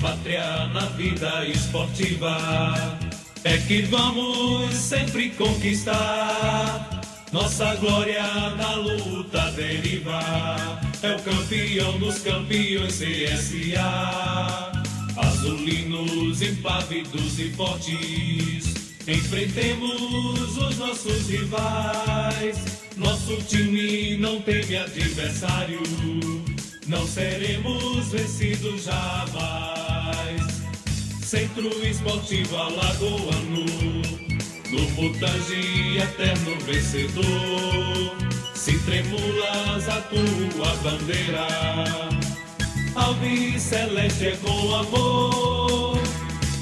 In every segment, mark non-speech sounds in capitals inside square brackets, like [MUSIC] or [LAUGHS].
pátria na vida esportiva. É que vamos sempre conquistar. Nossa glória na luta deriva. É o campeão dos campeões CSA. Azulinos impávidos e fortes. Enfrentemos os nossos rivais. Nosso time não teme adversário. Não seremos vencidos jamais. Centro Esportivo Alagoano, no Mutange eterno vencedor. Se tremulas a tua bandeira, Alves Celeste é com amor.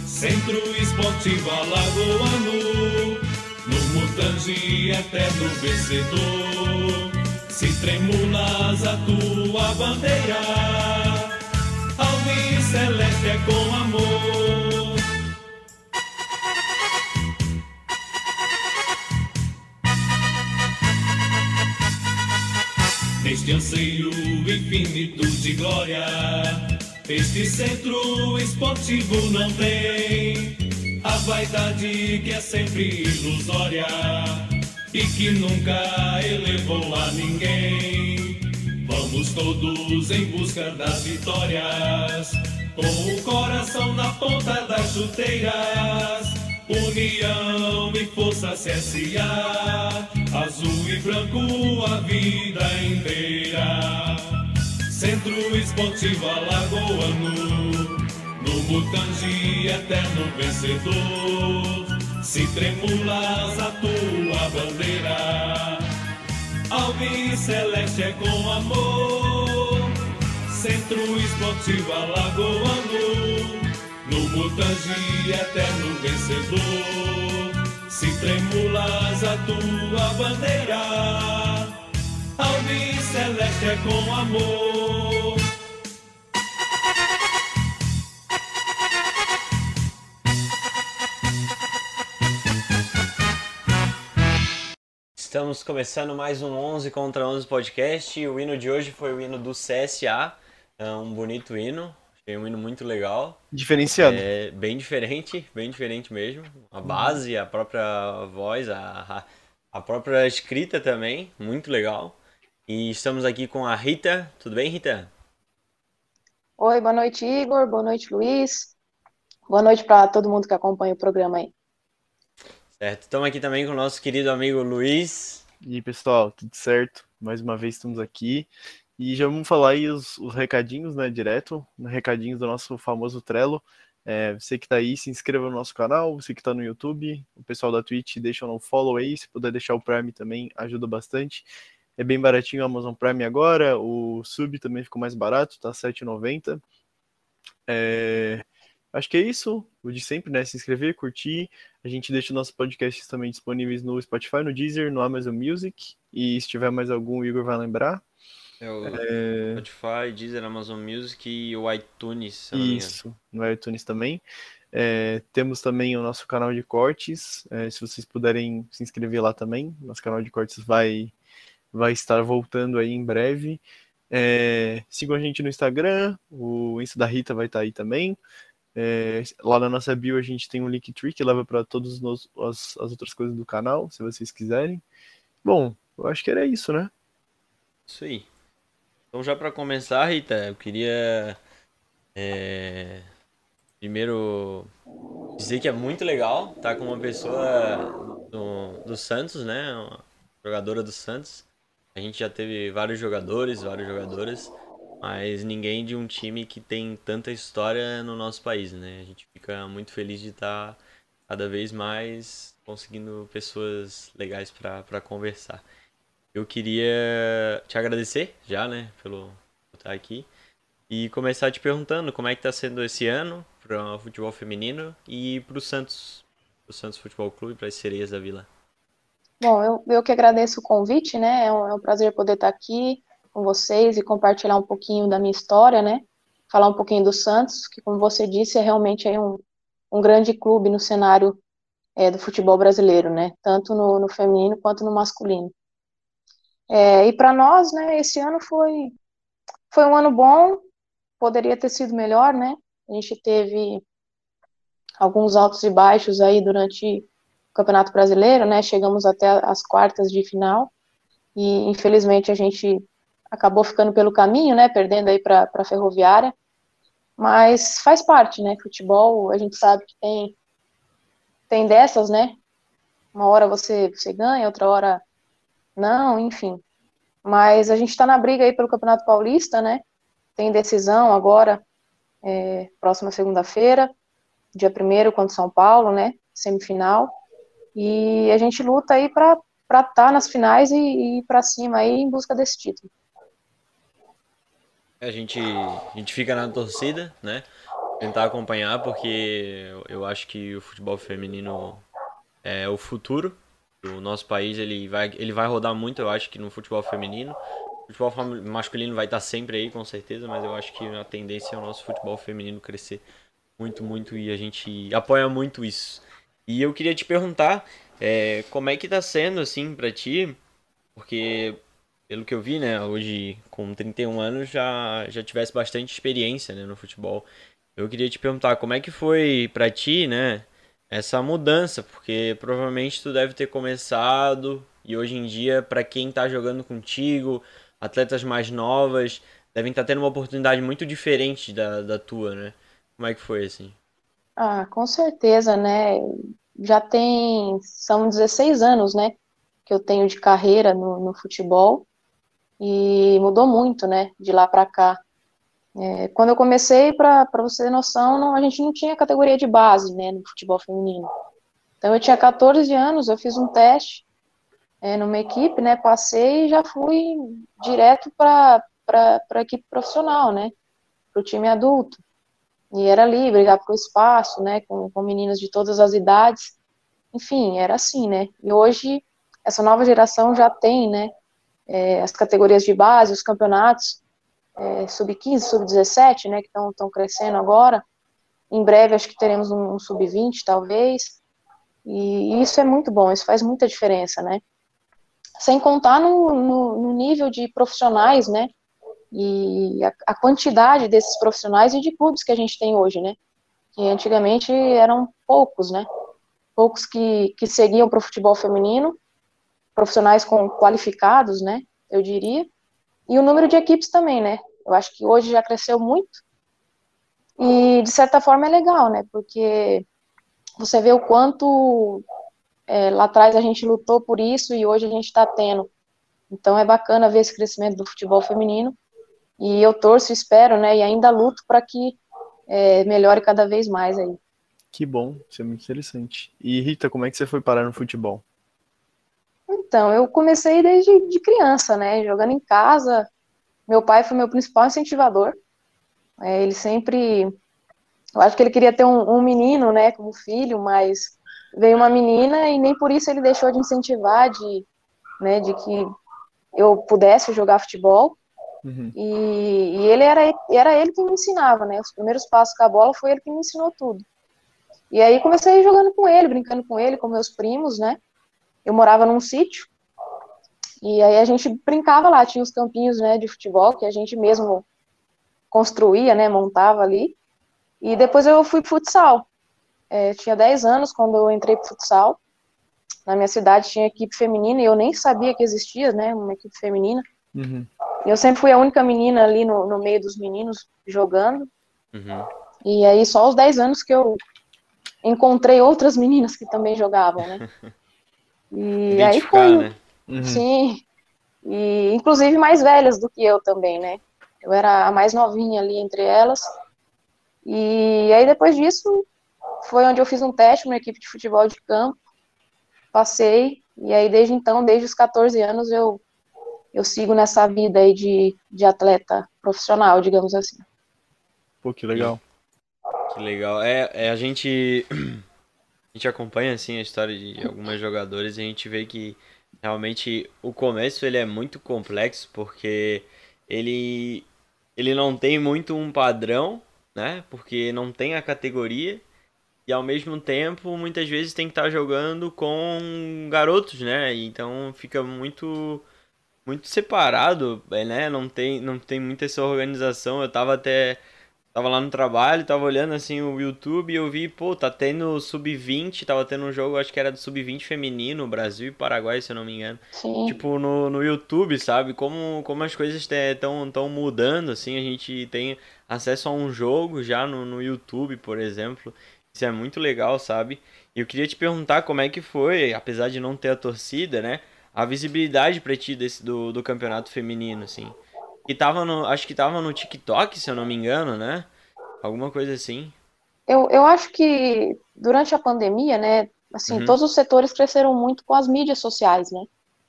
Centro Esportivo Alagoano, no Mutange eterno vencedor. Se tremulas a tua bandeira, Celeste é com amor. Neste anseio infinito de glória, este centro esportivo não tem a vaidade que é sempre ilusória e que nunca elevou a ninguém. Vamos todos em busca das vitórias, com o coração na ponta das chuteiras. União e força CSA, azul e branco a vida inteira. Centro Esportivo Alagoano, no Mutange eterno vencedor. Se tremulas a tua bandeira, Alves Celeste é com amor. Centro Esportivo Alagoano, no Mutange eterno vencedor. Se tremulas a tua bandeira, Alves Celeste é com amor. Estamos começando mais um 11 contra 11 podcast. O hino de hoje foi o hino do CSA, é um bonito hino, achei um hino muito legal. Diferenciado. É bem diferente, bem diferente mesmo. A base, a própria voz, a, a própria escrita também, muito legal. E estamos aqui com a Rita. Tudo bem, Rita? Oi, boa noite, Igor. Boa noite, Luiz. Boa noite para todo mundo que acompanha o programa aí. Certo. Estamos aqui também com o nosso querido amigo Luiz. E aí, pessoal, tudo certo? Mais uma vez estamos aqui. E já vamos falar aí os, os recadinhos, né, direto, recadinhos do nosso famoso Trello. É, você que está aí, se inscreva no nosso canal, você que está no YouTube, o pessoal da Twitch deixa um follow aí, se puder deixar o Prime também, ajuda bastante. É bem baratinho o Amazon Prime agora, o Sub também ficou mais barato, tá R$7,90. É, acho que é isso, o de sempre, né? Se inscrever, curtir. A gente deixa nossos podcasts também disponíveis no Spotify, no Deezer, no Amazon Music. E se tiver mais algum, o Igor vai lembrar. É o Spotify, Deezer, Amazon Music e o iTunes. Isso, no iTunes também. É, temos também o nosso canal de cortes. é, se vocês puderem se inscrever lá também, nosso canal de cortes vai, vai estar voltando aí em breve. É, sigam a gente no Instagram, o Insta da Rita vai estar aí também. É, lá na nossa bio a gente tem um Linktree que leva para todas as, as outras coisas do canal, se vocês quiserem. Bom, eu acho que era isso, né? Isso aí. Então, já para começar, Rita, eu queria é, primeiro dizer que é muito legal estar com uma pessoa do, do Santos, né? Uma jogadora do Santos. A gente já teve vários jogadores, várias jogadoras, mas ninguém de um time que tem tanta história no nosso país, né? A gente fica muito feliz de estar cada vez mais conseguindo pessoas legais para conversar. Eu queria te agradecer já, né, pelo estar aqui e começar te perguntando como é que tá sendo esse ano para o futebol feminino e para o Santos, o Santos Futebol Clube, para as Sereias da Vila. Bom, eu, eu que agradeço o convite, né? É um, é um prazer poder estar aqui com vocês e compartilhar um pouquinho da minha história, né? Falar um pouquinho do Santos, que, como você disse, é realmente aí um, um grande clube no cenário é, do futebol brasileiro, né? Tanto no, no feminino quanto no masculino. É, e para nós, né, esse ano foi, foi um ano bom, poderia ter sido melhor, né? A gente teve alguns altos e baixos aí durante o Campeonato Brasileiro, né? Chegamos até as quartas de final e infelizmente a gente acabou ficando pelo caminho, né? Perdendo aí para a Ferroviária, mas faz parte, né? Futebol, a gente sabe que tem tem dessas, né? Uma hora você você ganha, outra hora não, enfim. Mas a gente está na briga aí pelo Campeonato Paulista, né? Tem decisão agora, é, próxima segunda-feira, dia 1 contra São Paulo, né? Semifinal. E a gente luta aí para estar tá nas finais e, e ir para cima aí em busca desse título. A gente, a gente fica na torcida, né? Tentar acompanhar, porque eu acho que o futebol feminino é o futuro do nosso país. Ele vai, ele vai rodar muito, eu acho que no futebol feminino. O futebol masculino vai estar sempre aí, com certeza, mas eu acho que a tendência é o nosso futebol feminino crescer muito, muito e a gente apoia muito isso. E eu queria te perguntar é, como é que tá sendo assim para ti, porque pelo que eu vi, né, hoje com 31 anos já já tivesse bastante experiência, né, no futebol. Eu queria te perguntar como é que foi para ti, né, essa mudança, porque provavelmente tu deve ter começado e hoje em dia para quem tá jogando contigo, atletas mais novas devem estar tá tendo uma oportunidade muito diferente da, da tua, né? Como é que foi assim? Ah, com certeza, né? Já tem, são 16 anos, né, que eu tenho de carreira no, no futebol e mudou muito, né, de lá para cá. É, quando eu comecei, para você ter noção, não, a gente não tinha categoria de base, né, no futebol feminino. Então eu tinha 14 anos, eu fiz um teste é, numa equipe, né, passei e já fui direto para a equipe profissional, né, para o time adulto. E era ali, brigar por espaço, né, com, com meninas de todas as idades. Enfim, era assim, né. E hoje, essa nova geração já tem, né, é, as categorias de base, os campeonatos, é, sub-15, sub-17, né, que estão crescendo agora. Em breve, acho que teremos um, um sub-20, talvez. E isso é muito bom, isso faz muita diferença, né. Sem contar no, no, no nível de profissionais, né, e a, a, quantidade desses profissionais e de clubes que a gente tem hoje, né? Que antigamente eram poucos, né? Poucos que, que seguiam para o futebol feminino, profissionais com qualificados, né? Eu diria. E o número de equipes também, né? Eu acho que hoje já cresceu muito. E de certa forma é legal, né? Porque você vê o quanto é, lá atrás a gente lutou por isso e hoje a gente está tendo. Então é bacana ver esse crescimento do futebol feminino e eu torço, espero, né? E ainda luto para que é, melhore cada vez mais aí. Que bom, isso é muito interessante. E Rita, como é que você foi parar no futebol? Então, eu comecei desde de criança, né? Jogando em casa. Meu pai foi meu principal incentivador. É, ele sempre. Eu acho que ele queria ter um, um menino, né, como filho, mas veio uma menina e nem por isso ele deixou de incentivar, de, né, de que eu pudesse jogar futebol. Uhum. E, e, ele era, era ele que me ensinava, né? Os primeiros passos com a bola foi ele que me ensinou tudo. E aí comecei jogando com ele, brincando com ele, com meus primos, né? Eu morava num sítio. E aí a gente brincava lá, tinha os campinhos, né, de futebol que a gente mesmo construía, né, montava ali. E depois eu fui pro futsal. É, tinha 10 anos quando eu entrei pro futsal. Na minha cidade tinha equipe feminina e eu nem sabia que existia, né, uma equipe feminina. Uhum. Eu sempre fui a única menina ali no, no meio dos meninos jogando. Uhum. E aí, só aos 10 anos que eu encontrei outras meninas que também jogavam, né? [LAUGHS] E aí foi. Né? Uhum. Sim. E inclusive mais velhas do que eu também, né? Eu era a mais novinha ali entre elas. E aí depois disso foi onde eu fiz um teste numa equipe de futebol de campo. Passei. E aí desde então, desde os 14 anos, eu eu sigo nessa vida aí de, de atleta profissional, digamos assim. Pô, que legal. Que legal. É, é a gente [CLEARS THROAT] a gente acompanha assim a história de algumas jogadores e a gente vê que realmente o começo ele é muito complexo porque ele ele não tem muito um padrão, né? Porque não tem a categoria e ao mesmo tempo muitas vezes tem que estar jogando com garotos, né? Então fica muito muito separado, é, né? Não tem, não tem muita essa organização. Eu tava até Tava lá no trabalho, tava olhando assim o YouTube e eu vi, pô, tá tendo sub-20, tava tendo um jogo, acho que era do sub-20 feminino, Brasil e Paraguai, se eu não me engano. Sim. Tipo, no, no YouTube, sabe? Como, como as coisas estão tão mudando, assim, a gente tem acesso a um jogo já no, no YouTube, por exemplo. Isso é muito legal, sabe? E eu queria te perguntar como é que foi, apesar de não ter a torcida, né? A visibilidade pra ti desse, do, do campeonato feminino, assim. Que tava no. Acho que tava no TikTok, se eu não me engano, né? Alguma coisa assim. Eu, eu acho que durante a pandemia, né, assim, Uhum. todos os setores cresceram muito com as mídias sociais, né?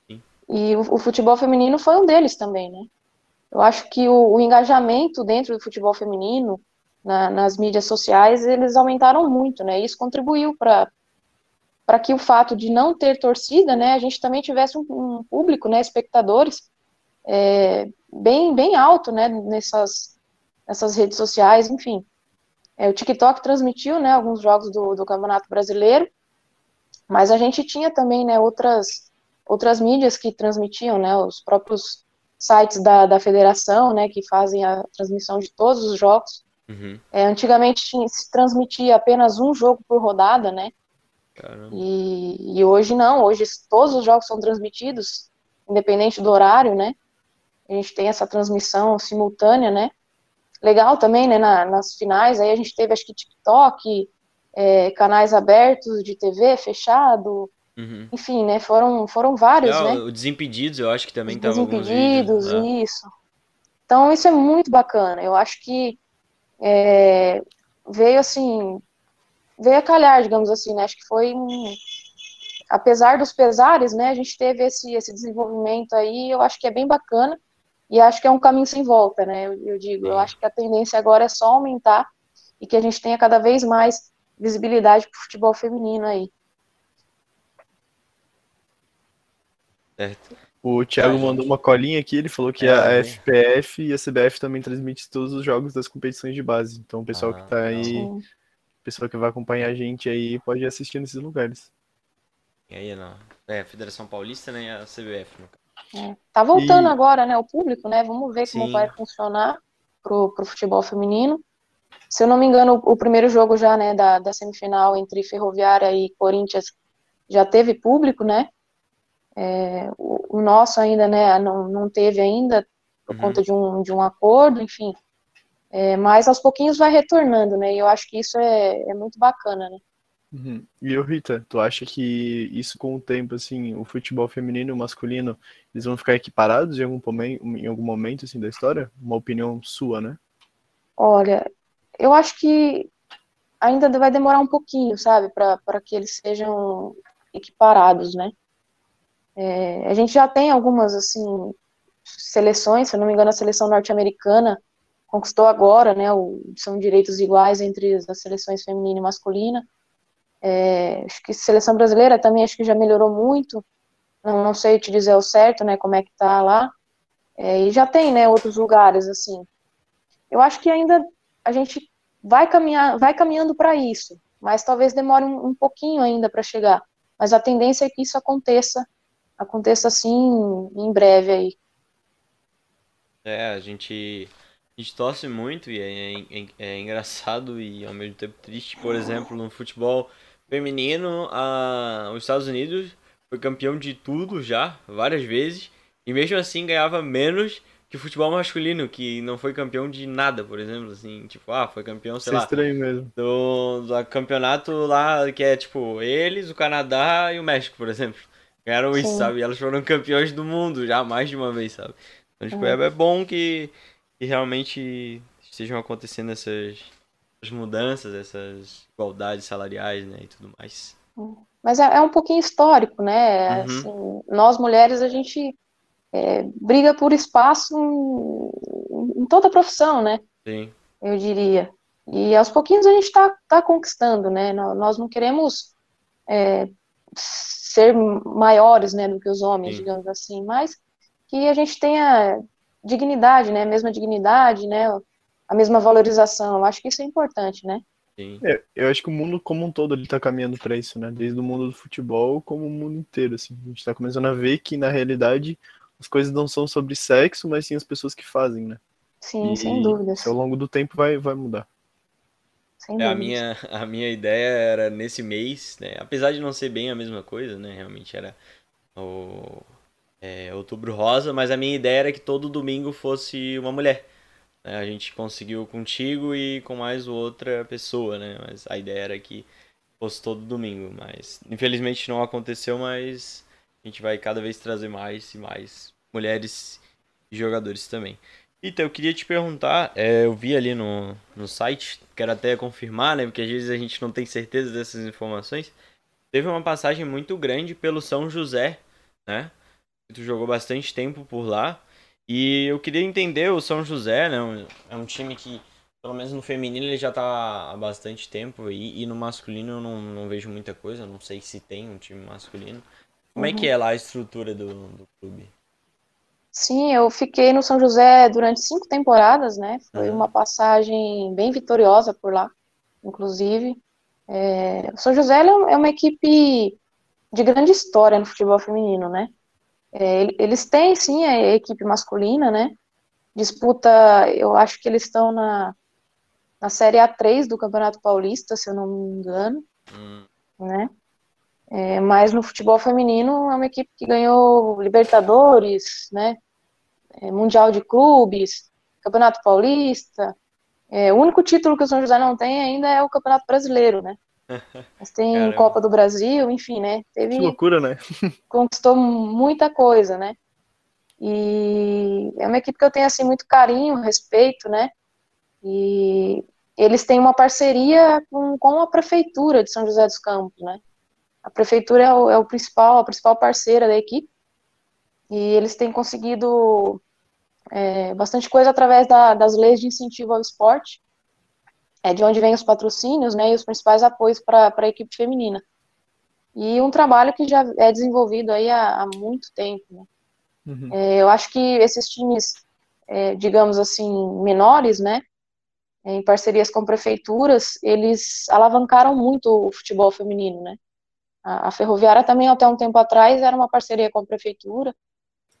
Sim. E o, o futebol feminino foi um deles também, né? Eu acho que o, o engajamento dentro do futebol feminino, na- nas mídias sociais, eles aumentaram muito, né? Isso contribuiu para para que o fato de não ter torcida, né, a gente também tivesse um, um público, né, espectadores, é, bem, bem alto, né, nessas, nessas redes sociais, enfim. É, o TikTok transmitiu, né, alguns jogos do, do Campeonato Brasileiro, mas a gente tinha também, né, outras, outras mídias que transmitiam, né, os próprios sites da, da federação, né, que fazem a transmissão de todos os jogos. Uhum. É, antigamente tinha- se transmitia apenas um jogo por rodada, né, e, e hoje não, hoje todos os jogos são transmitidos, independente do horário, né? A gente tem essa transmissão simultânea, né? Legal também, né? na- nas finais, aí a gente teve, acho que TikTok, é, canais abertos de TV fechado, Uhum. enfim, né? Foram, foram vários, É, né? o Desimpedidos, eu acho que também Os tava alguns Desimpedidos, né? isso. Então, isso é muito bacana. Eu acho que é, veio assim, veio a calhar, digamos assim, né? Acho que foi um. Apesar dos pesares, né? A gente teve esse, esse desenvolvimento aí, eu acho que é bem bacana. E acho que é um caminho sem volta, né? Eu, digo, eu acho que a tendência agora é só aumentar e que a gente tenha cada vez mais visibilidade para o futebol feminino aí. Certo. O Thiago mandou uma colinha aqui, ele falou que É, a né? FPF e a CBF também transmitem todos os jogos das competições de base. Então o pessoal Ah, que tá aí, Sim. o pessoal que vai acompanhar a gente aí pode assistir nesses lugares. E aí, não. É, a Federação Paulista, né? e A CBF, no caso. É. Tá voltando E- agora, né, o público, né? Vamos ver como Sim. vai funcionar pro, pro futebol feminino. Se eu não me engano, o, o primeiro jogo já, né, da, da semifinal entre Ferroviária e Corinthians já teve público, né? É, o, o nosso ainda, né, não, não teve ainda por Uhum. conta de um, de um acordo, enfim. É, mas aos pouquinhos vai retornando, né? E eu acho que isso é, é muito bacana, né? Uhum. E o Rita, tu acha que isso com o tempo, assim, o futebol feminino e o masculino, eles vão ficar equiparados em algum momento, em algum momento assim, da história? Uma opinião sua, né? Olha, eu acho que ainda vai demorar um pouquinho, sabe, para que eles sejam equiparados, né? É, a gente já tem algumas, assim, seleções, se eu não me engano, a seleção norte-americana conquistou agora, né, o, são direitos iguais entre as seleções feminina e masculina. É, acho que seleção brasileira também acho que já melhorou muito, não, não sei te dizer ao certo, né, como é que tá lá. É, e já tem, né, outros lugares, assim. Eu acho que ainda a gente vai caminhar, vai caminhando para isso, mas talvez demore um, um pouquinho ainda para chegar. Mas a tendência é que isso aconteça, aconteça assim em breve aí. É, a gente, a gente torce muito e é, é, é engraçado e ao mesmo tempo triste. Por exemplo, no futebol feminino, a, os Estados Unidos foi campeão de tudo já, várias vezes, e mesmo assim ganhava menos que o futebol masculino, que não foi campeão de nada, por exemplo, assim, tipo, ah, foi campeão, sei Isso é lá, estranho mesmo. do, do campeonato lá, que é tipo, eles, o Canadá e o México, por exemplo. Ganharam isso, Sim. sabe? E elas foram campeões do mundo já mais de uma vez, sabe? Então, tipo, É. é, é bom que, que realmente estejam acontecendo essas, essas mudanças, essas igualdades salariais, né? E tudo mais. Mas é, é um pouquinho histórico, né? Uhum. Assim, nós mulheres, a gente é, briga por espaço em, em toda a profissão, né? Sim, eu diria. E aos pouquinhos a gente está tá conquistando, né? Nó- Nós não queremos é, ser maiores, né, do que os homens, Sim. digamos assim, mas que a gente tenha dignidade, né? A mesma dignidade, né? A mesma valorização. Eu acho que isso é importante, né? sim. É, eu acho que o mundo como um todo ele tá caminhando para isso, né? Desde o mundo do futebol como o mundo inteiro, assim. A gente tá começando a ver que na realidade as coisas não são sobre sexo, mas sim as pessoas que fazem, né? Sim, e sem dúvidas. Isso ao longo do tempo vai, vai mudar. Sem É, a minha, a minha ideia era nesse mês, né? Apesar de não ser bem a mesma coisa, né? Realmente era o é, Outubro Rosa, mas a minha ideia era que todo domingo fosse uma mulher. Né? A gente conseguiu contigo e com mais outra pessoa, né? Mas a ideia era que fosse todo domingo, mas infelizmente não aconteceu, mas a gente vai cada vez trazer mais e mais mulheres e jogadores também. Então, eu queria te perguntar, é, eu vi ali no, no site, quero até confirmar, né? Porque às vezes a gente não tem certeza dessas informações. Teve uma passagem muito grande pelo São José, né? Tu jogou bastante tempo por lá. E eu queria entender o São José, né? É um time que, pelo menos no feminino, ele já tá há bastante tempo. E, e no masculino eu não, não vejo muita coisa. Não sei se tem um time masculino. Como é que é lá a estrutura do, do clube? Sim, eu fiquei no São José durante cinco temporadas, né? Foi Uhum. uma passagem bem vitoriosa por lá, inclusive. É, o São José é é uma equipe de grande história no futebol feminino, né? É, ele- eles têm, sim, a equipe masculina, né? Disputa, eu acho que eles estão na, na Série A3 do Campeonato Paulista, se eu não me engano, Hum, né? É, mas no futebol feminino é uma equipe que ganhou Libertadores, né? É, Mundial de Clubes, Campeonato Paulista. É, o único título que o São José não tem ainda é o Campeonato Brasileiro, né? Mas tem Caramba. Copa do Brasil, enfim, né? Que Teve, loucura, né? [LAUGHS] conquistou muita coisa, né? E é uma equipe que eu tenho assim muito carinho, respeito, né? E eles têm uma parceria com, com a prefeitura de São José dos Campos, né? A prefeitura é o, é o principal, a principal parceira da equipe. E eles têm conseguido é, bastante coisa através da- das leis de incentivo ao esporte, é de onde vêm os patrocínios, né? E os principais apoios para a equipe feminina. E um trabalho que já é desenvolvido aí há, há muito tempo, né? Uhum. É, eu acho que esses times, é, digamos assim, menores, né, em parcerias com prefeituras, eles alavancaram muito o futebol feminino, né. A, a Ferroviária também, até um tempo atrás, era uma parceria com a prefeitura,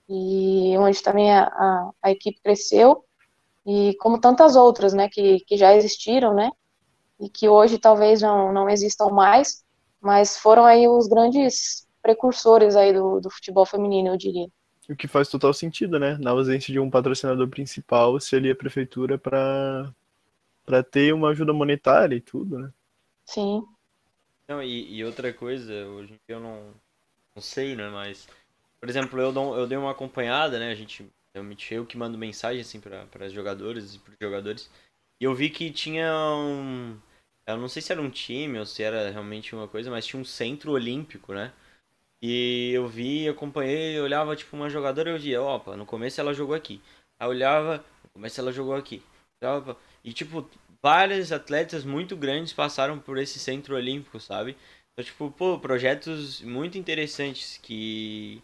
e onde também a, a, a equipe cresceu, e como tantas outras, né, que, que já existiram, né, e que hoje talvez não, não existam mais, mas foram aí os grandes precursores aí do, do futebol feminino, eu diria. O que faz total sentido, né? Na ausência de um patrocinador principal, se ali a prefeitura para para ter uma ajuda monetária e tudo, né? Sim. Não, e, e outra coisa, hoje eu não, não sei, né? Mas, por exemplo, eu, dou, eu dei uma acompanhada, né? A gente, realmente eu que mando mensagem assim para as jogadoras e para os jogadores. E eu vi que tinha um. Eu não sei se era um time ou se era realmente uma coisa, mas tinha um centro olímpico, né? E eu vi, acompanhei, olhava tipo uma jogadora eu via, opa, no começo ela jogou aqui. Aí eu olhava, no começo ela jogou aqui. E tipo, vários atletas muito grandes passaram por esse centro olímpico, sabe? Então, tipo, pô, projetos muito interessantes que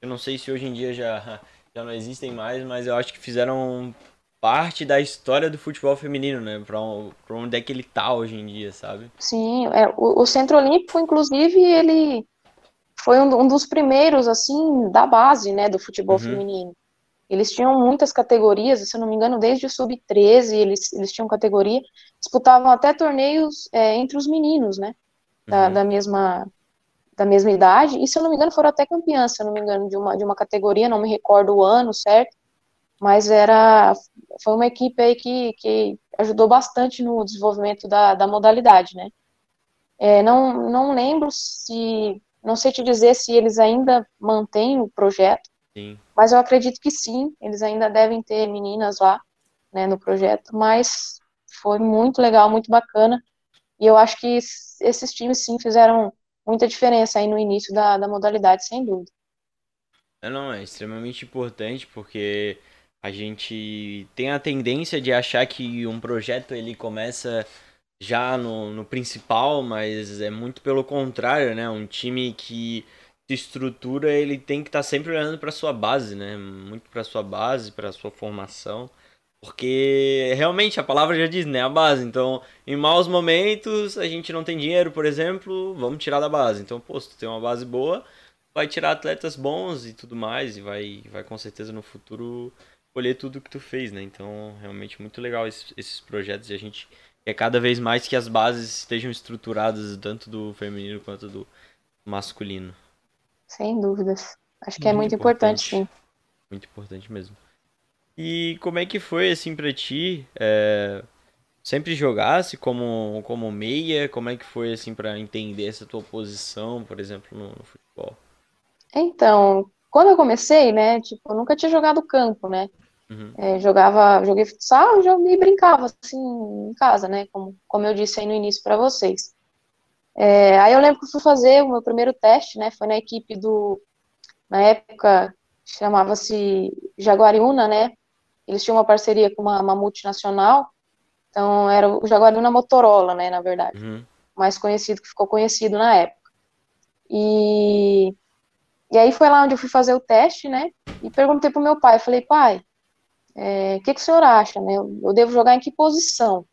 eu não sei se hoje em dia já, já não existem mais, mas eu acho que fizeram parte da história do futebol feminino, né? Pra, um- pra onde é que ele tá hoje em dia, sabe? Sim, é, o, o Centro Olímpico, inclusive, ele foi um, um dos primeiros, assim, da base, né, do futebol Uhum. feminino. Eles tinham muitas categorias, se eu não me engano, desde o sub-13 eles, eles tinham categoria, disputavam até torneios é, entre os meninos, né, da, Uhum. da mesma, da mesma idade, e se eu não me engano foram até campeãs, se eu não me engano, de uma, de uma categoria, não me recordo o ano certo, mas era, foi uma equipe aí que, que ajudou bastante no desenvolvimento da, da modalidade, né. É, não, não lembro se, não sei te dizer se eles ainda mantêm o projeto, Sim. mas eu acredito que sim, eles ainda devem ter meninas lá, né, no projeto, mas foi muito legal, muito bacana, e eu acho que es- esses times sim fizeram muita diferença aí no início da, da modalidade, sem dúvida. É, não, é extremamente importante porque a gente tem a tendência de achar que um projeto ele começa já no, no principal, mas é muito pelo contrário, né? Um time que se estrutura, ele tem que estar sempre olhando para sua base, né? Muito para sua base, para sua formação. Porque realmente a palavra já diz, né? A base. Então, em maus momentos, a gente não tem dinheiro, por exemplo, vamos tirar da base. Então, pô, se tu tem uma base boa, vai tirar atletas bons e tudo mais, e vai, vai com certeza no futuro colher tudo que tu fez, né? Então, realmente muito legal esses, esses projetos e a gente quer cada vez mais que as bases estejam estruturadas tanto do feminino quanto do masculino. Sem dúvidas. Acho que é muito importante, sim. Muito importante mesmo. E como é que foi, assim, pra ti? É... Sempre jogasse como, como meia? Como é que foi, assim, para entender essa tua posição, por exemplo, no, no, futebol? Então, quando eu comecei, né, tipo, eu nunca tinha jogado campo, né? Uhum. É, jogava, joguei futsal e brincava, assim, em casa, né? Como, como eu disse aí no início para vocês. É, aí eu lembro que eu fui fazer o meu primeiro teste, né? Foi na equipe do, na época, chamava-se Jaguariúna, né? Eles tinham uma parceria com uma, uma multinacional, então era o Jaguariúna Motorola, né, na verdade. Uhum. Mais conhecido, que ficou conhecido na época. E, e aí foi lá onde eu fui fazer o teste, né, e perguntei pro meu pai, falei, pai, é, o que, que o senhor acha, né, eu, eu devo jogar em que posição?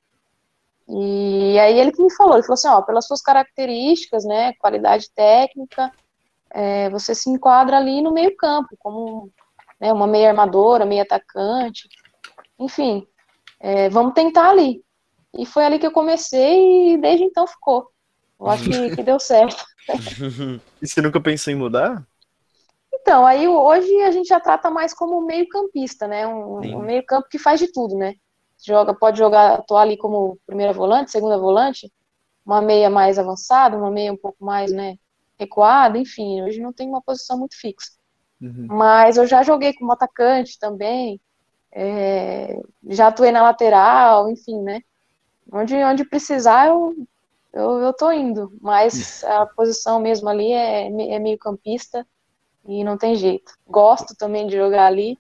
E aí ele que me falou, ele falou assim, ó, pelas suas características, né, qualidade técnica, é, você se enquadra ali no meio campo, como né, uma meia armadora, meia atacante, enfim, é, vamos tentar ali. E foi ali que eu comecei e desde então ficou. Eu acho que, que deu certo. [LAUGHS] e você nunca pensou em mudar? Então, aí hoje a gente já trata mais como meio campista, né? Um, um meio campo que faz de tudo, né? Joga, pode jogar, atuar ali como primeira volante, segunda volante, uma meia mais avançada, uma meia um pouco mais, né, recuada, enfim, hoje não tem uma posição muito fixa. Uhum. Mas eu já joguei como atacante também, é, já atuei na lateral, enfim, né? Onde, onde precisar, eu, eu, eu tô indo. Mas a posição mesmo ali é, é meio campista e não tem jeito. Gosto também de jogar ali,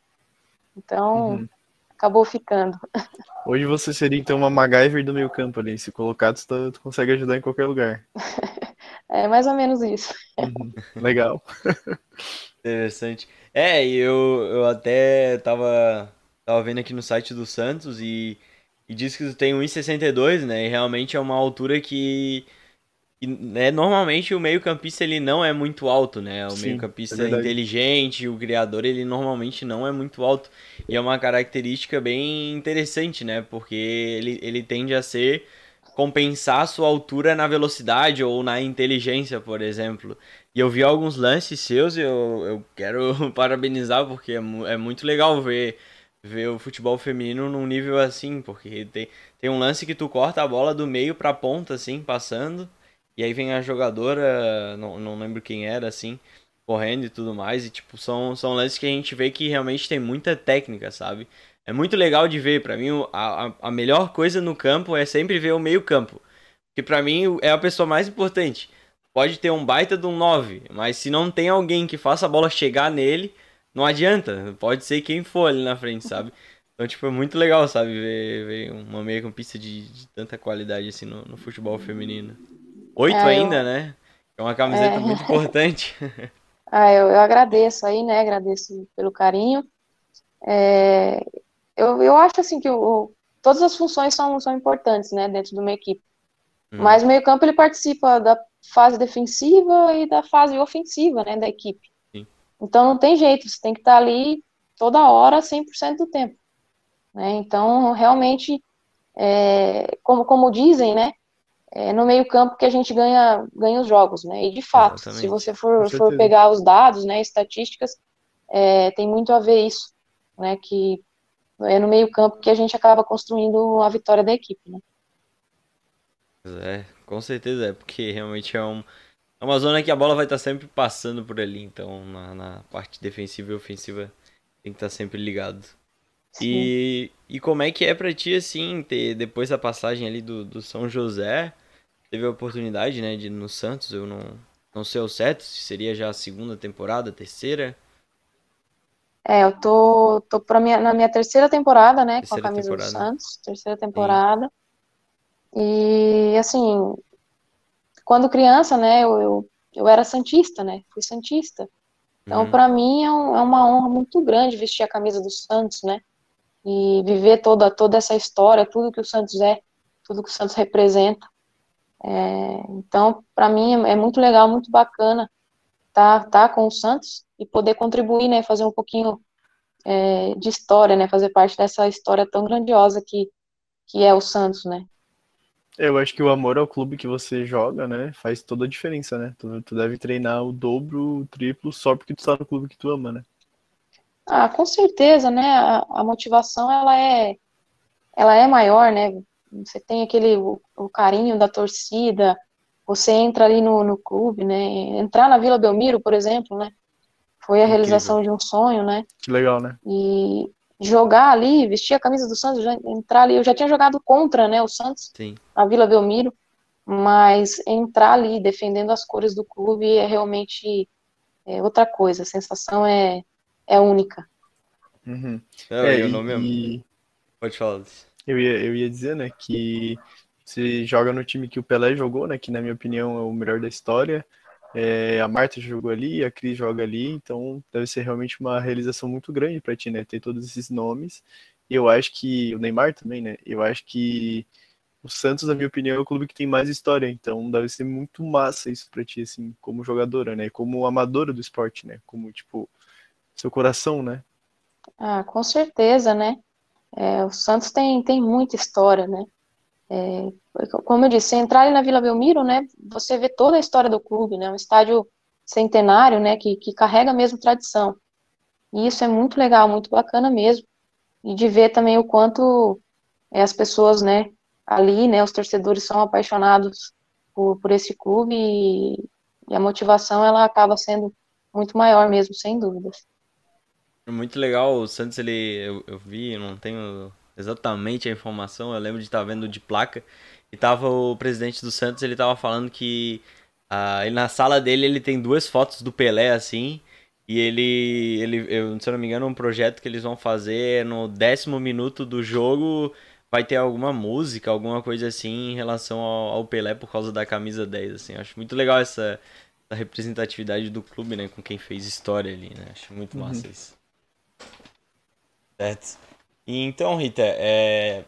então uhum. acabou ficando. [LAUGHS] Hoje você seria então uma MacGyver do meio campo ali. Se colocado, tu, tá, tu consegue ajudar em qualquer lugar. [LAUGHS] é mais ou menos isso. Uhum. Legal. [LAUGHS] Interessante. É, eu, eu até tava Tava vendo aqui no site do Santos e, e diz que tu tem 1,62, né? E realmente é uma altura que, né, normalmente o meio-campista ele não é muito alto, né? O meio-campista é inteligente, o criador ele normalmente não é muito alto. E é uma característica bem interessante, né? Porque ele, ele tende a ser compensar a sua altura na velocidade ou na inteligência, por exemplo. E eu vi alguns lances seus e eu, eu quero [LAUGHS] parabenizar porque é, é muito legal ver ver o futebol feminino num nível assim, porque tem, tem um lance que tu corta a bola do meio pra ponta, assim, passando, e aí vem a jogadora, não, não lembro quem era, assim, correndo e tudo mais, e tipo, são, são lances que a gente vê que realmente tem muita técnica, sabe? É muito legal de ver, para mim a, a melhor coisa no campo é sempre ver o meio campo, que para mim é a pessoa mais importante. Pode ter um baita de um 9, mas se não tem alguém que faça a bola chegar nele, não adianta, pode ser quem for ali na frente, sabe? Então, tipo, é muito legal, sabe, ver, ver uma meia campista de, de tanta qualidade assim no, no futebol feminino. Oito é, ainda, eu... né? É uma camiseta é... muito importante. [LAUGHS] ah, eu, eu agradeço aí, né? Agradeço pelo carinho. É... Eu, eu acho assim que o, todas as funções são, são importantes, né, dentro de uma equipe. Hum. Mas o meio-campo ele participa da fase defensiva e da fase ofensiva, né, da equipe. Então não tem jeito, você tem que estar ali toda hora, 100% do tempo. Né? Então, realmente, é, como, como dizem, né? É no meio campo que a gente ganha, ganha os jogos, né? E de fato, Exatamente. se você for, for pegar os dados, né, estatísticas, é, tem muito a ver isso, né? Que é no meio campo que a gente acaba construindo a vitória da equipe, né? É, com certeza é, porque realmente é um, é uma zona que a bola vai estar sempre passando por ali, então na, na parte defensiva e ofensiva tem que estar sempre ligado. E, e como é que é pra ti, assim, ter, depois da passagem ali do, do São José, teve a oportunidade, né, de ir no Santos, eu não, não sei o certo, se seria já a segunda temporada, a terceira? É, eu tô, tô pra minha, na minha terceira temporada, né, terceira com a camisa temporada. do Santos, terceira temporada. Sim. E, assim, quando criança, né, eu, eu, eu era santista, né, fui santista. Então, uhum. para mim é, um, é, uma honra muito grande vestir a camisa do Santos, né, e viver toda toda essa história, tudo que o Santos é, tudo que o Santos representa. É, então, para mim é, é, muito legal, muito bacana estar tá, tá com o Santos e poder contribuir, né, fazer um pouquinho é, de história, né? Fazer parte dessa história tão grandiosa que, que é o Santos, né? Eu acho que o amor ao clube que você joga, né, faz toda a diferença, né? Tu, tu deve treinar o dobro, o triplo, só porque tu tá no clube que tu ama, né? Ah, com certeza, né? A, a motivação ela é, ela é maior, né? Você tem aquele o, o carinho da torcida, você entra ali no, no clube, né? Entrar na Vila Belmiro, por exemplo, né? Foi a realização de um sonho, né? Que legal, né? E jogar ali, vestir a camisa do Santos, já, entrar ali. Eu já tinha jogado contra, né, o Santos, Sim. na Vila Belmiro, mas entrar ali defendendo as cores do clube é realmente é outra coisa. A sensação é, é única. Uhum. Não, É, e o e- nome é- e Pode falar. Eu ia, eu ia dizer, né, que você joga no time que o Pelé jogou, né, que na minha opinião é o melhor da história. É, a Marta jogou ali, a Cris joga ali, então deve ser realmente uma realização muito grande pra ti, né, ter todos esses nomes. Eu acho que o Neymar também, né? Eu acho que o Santos, na minha opinião, é o clube que tem mais história, então deve ser muito massa isso pra ti, assim, como jogadora, né? Como amadora do esporte, né? Como, tipo, seu coração, né? Ah, com certeza, né? É, o Santos tem, tem muita história, né? É, como eu disse, você entrar na Vila Belmiro, né? Você vê toda a história do clube, né? Um estádio centenário, né? Que, que carrega mesmo tradição. E isso é muito legal, muito bacana mesmo. E de ver também o quanto é, as pessoas, né? Ali, né? Os torcedores são apaixonados por, por esse clube e, e a motivação ela acaba sendo muito maior mesmo, sem dúvidas. É Muito legal, o Santos ele eu, eu vi, não tenho exatamente a informação, eu lembro de estar vendo de placa e tava o presidente do Santos, ele tava falando que ah, na sala dele ele tem duas fotos do Pelé assim, e ele ele eu, se eu não me engano, um projeto que eles vão fazer no décimo minuto do jogo vai ter alguma música, alguma coisa assim em relação ao, ao Pelé por causa da camisa 10 assim. Eu acho muito legal essa, essa representatividade do clube, né, com quem fez história ali, né? Acho muito massa isso. Certo. E então, Rita, é...